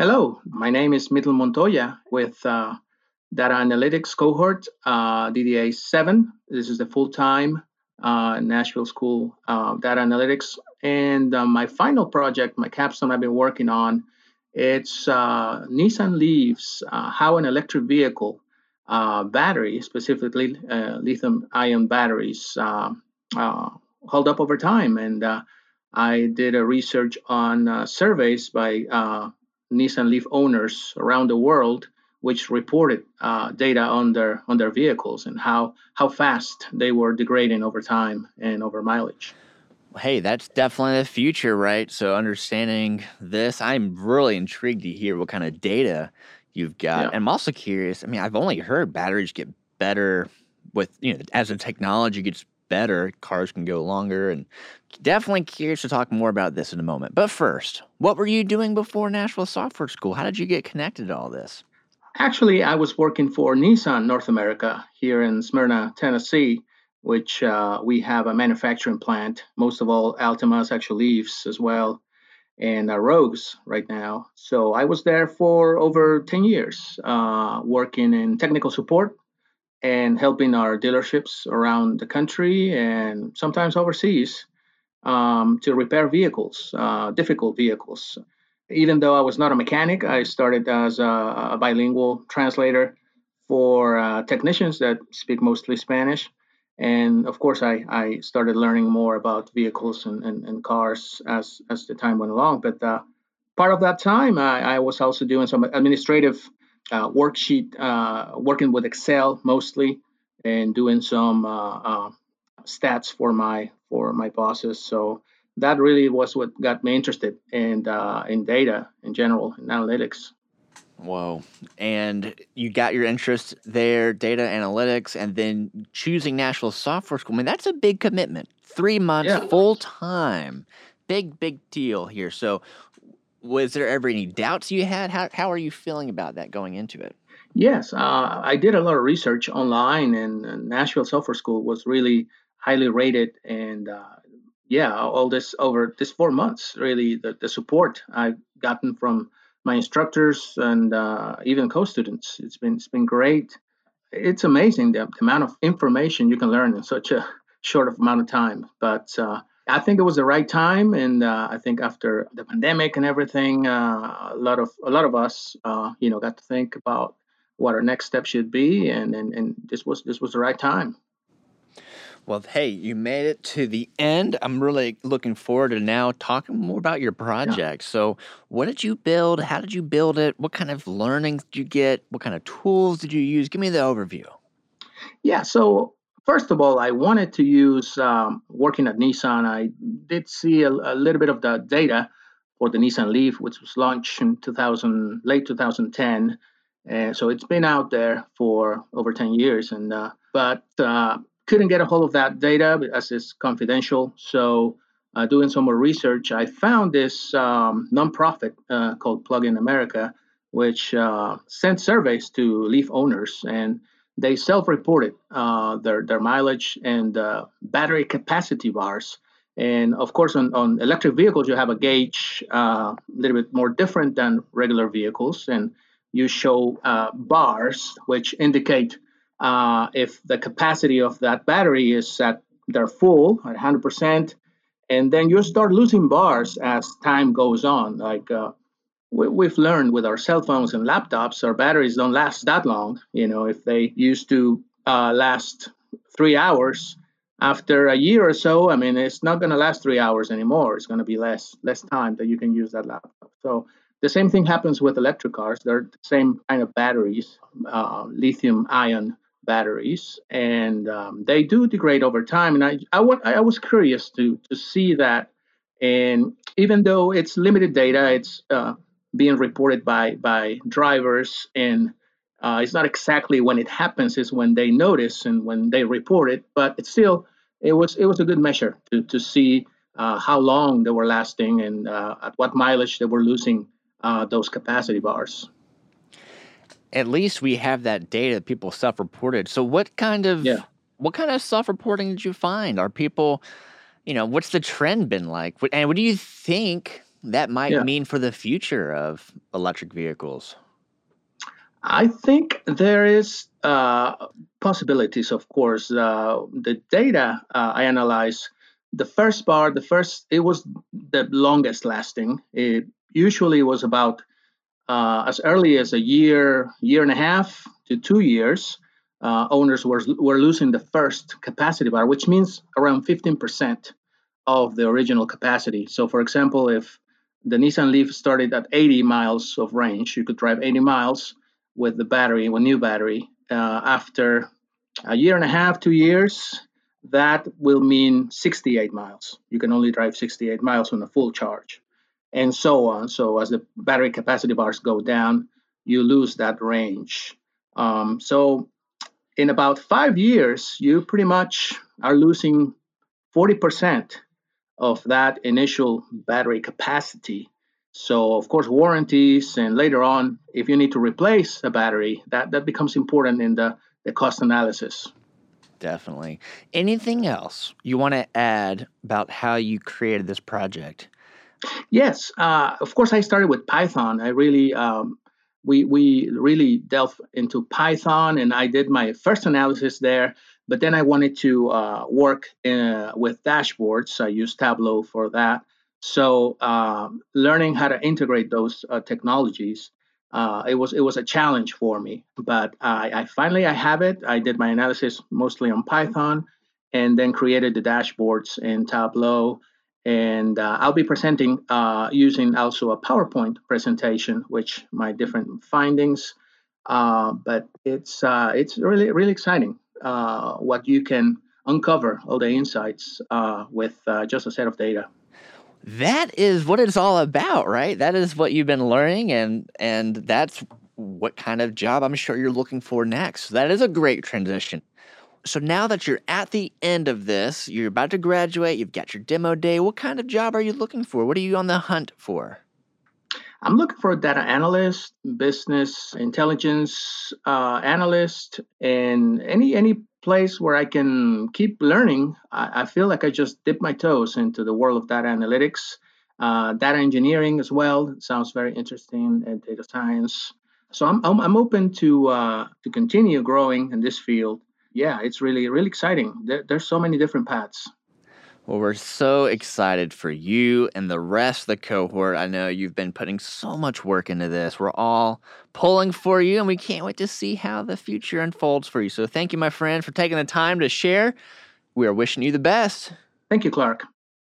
Hello, my name is Mitl Montoya with uh, Data Analytics Cohort, uh, DDA 7. This is the full time uh, Nashville School uh, Data Analytics. And uh, my final project, my capstone I've been working on, it's uh, Nissan Leaf's how an electric vehicle battery, specifically lithium ion batteries, hold up over time. And I did a research on surveys by Nissan Leaf owners around the world, which reported uh, data on their on their vehicles and how how fast they were degrading over time and over mileage. Hey, that's definitely the future, right? So understanding this, I'm really intrigued to hear what kind of data you've got. Yeah. And I'm also curious. I mean, I've only heard batteries get better with you know as the technology gets better, cars can go longer. And definitely curious to talk more about this in a moment. But first, what were you doing before Nashville Software School? How did you get connected to all this? Actually, I was working for Nissan North America here in Smyrna, Tennessee, which uh, we have a manufacturing plant. Most of all, Altimas actual leaves as well, and uh, Rogues right now. So I was there for over 10 years, uh, working in technical support and helping our dealerships around the country and sometimes overseas um, to repair vehicles, uh, difficult vehicles. Even though I was not a mechanic, I started as a, a bilingual translator for uh, technicians that speak mostly Spanish. And of course, I, I started learning more about vehicles and, and, and cars as, as the time went along. But uh, part of that time, I, I was also doing some administrative uh, worksheet, uh, working with Excel mostly, and doing some uh, uh, stats for my for my bosses. So that really was what got me interested in uh, in data in general in analytics. Whoa! And you got your interest there, data analytics, and then choosing Nashville Software School. I mean, that's a big commitment. Three months yeah. full time. Big, big deal here. So, was there ever any doubts you had? How, how are you feeling about that going into it? Yes, uh, I did a lot of research online, and Nashville Software School was really highly rated. And uh, yeah, all this over this four months, really, the, the support I've gotten from my instructors and uh, even co-students, it's been it's been great. It's amazing the, the, amount of information you can learn in such a short amount of time. But uh, I think it was the right time, and uh, I think after the pandemic and everything, uh, a lot of a lot of us, uh, you know, got to think about what our next step should be, and, and and this was this was the right time. Well, hey, you made it to the end. I'm really looking forward to now talking more about your project. Yeah. So, what did you build? How did you build it? What kind of learnings did you get? What kind of tools did you use? Give me the overview. Yeah, so First of all, I wanted to use um, working at Nissan. I did see a, a, little bit of the data for the Nissan Leaf, which was launched in 2000, late 2010. And so it's been out there for over 10 years, and uh, but uh, couldn't get a hold of that data as it's confidential. So uh, doing some more research, I found this um, nonprofit uh, called Plug-in America, which uh, sent surveys to Leaf owners and they self-reported uh, their their mileage and uh, battery capacity bars. And of course, on, on electric vehicles, you have a gauge uh, a little bit more different than regular vehicles, and you show uh, bars which indicate uh, if the capacity of that battery is at their full at 100%, and then you start losing bars as time goes on. Like uh, we, have learned with our cell phones and laptops, our batteries don't last that long. You know, if they used to uh, last three hours, after a year or so, I mean, it's not going to last three hours anymore. It's going to be less less time that you can use that laptop. So the same thing happens with electric cars. They're the same kind of batteries, uh, lithium ion batteries, and um, they do degrade over time. And I, I, I was curious to to see that. And even though it's limited data, it's uh, being reported by by drivers and uh, it's not exactly when it happens it's when they notice and when they report it but it's still it was it was a good measure to, to see uh, how long they were lasting and uh, at what mileage they were losing uh, those capacity bars. At least we have that data that people self-reported. So what kind of yeah. what kind of self-reporting did you find? Are people you know what's the trend been like? And what do you think that might yeah. mean for the future of electric vehicles? I think there is uh, possibilities. Of course, uh, the data uh, I analyzed, the first part, the first, it was the longest lasting. It usually was about uh, as early as a year, year and a half to two years. Uh, owners were were losing the first capacity bar, which means around 15% of the original capacity. So, for example, if the Nissan Leaf started at 80 miles of range, you could drive 80 miles with the battery, with new battery. Uh, after a year and a half, two years, that will mean 68 miles. You can only drive 68 miles on a full charge, and so on. So as the battery capacity bars go down, you lose that range. Um, so in about five years, you pretty much are losing 40% of that initial battery capacity. So, of course, warranties and later on, if you need to replace a battery, that, that becomes important in the, the cost analysis. Definitely. Anything else you want to add about how you created this project? Yes, uh, of course. I started with Python. I really, um, we we really delved into Python, and I did my first analysis there. But then I wanted to uh, work in, uh, with dashboards. I used Tableau for that. So um, learning how to integrate those uh, technologies, uh, it was it was a challenge for me. But I, I, finally I have it. I did my analysis mostly on Python, and then created the dashboards in Tableau. And uh, I'll be presenting uh, using also a PowerPoint presentation, which my different findings. but it's it's really really exciting uh, what you can uncover all the insights uh, with uh, just a set of data. That is what it's all about, right? That is what you've been learning, and and that's what kind of job I'm sure you're looking for next. That is a great transition. So now that you're at the end of this, you're about to graduate, you've got your demo day. What kind of job are you looking for? What are you on the hunt for? I'm looking for a data analyst, business intelligence uh, analyst, and any any place where I can keep learning. I, I, feel like I just dip my toes into the world of data analytics, uh, data engineering as well. Sounds very interesting, and data science. So I'm I'm, I'm open to uh, to continue growing in this field. Yeah, it's really really exciting. There, there's so many different paths. Well, we're so excited for you and the rest of the cohort. I know you've been putting so much work into this. We're all pulling for you, and we can't wait to see how the future unfolds for you. So, thank you, my friend, for taking the time to share. We are wishing you the best. Thank you, Clark.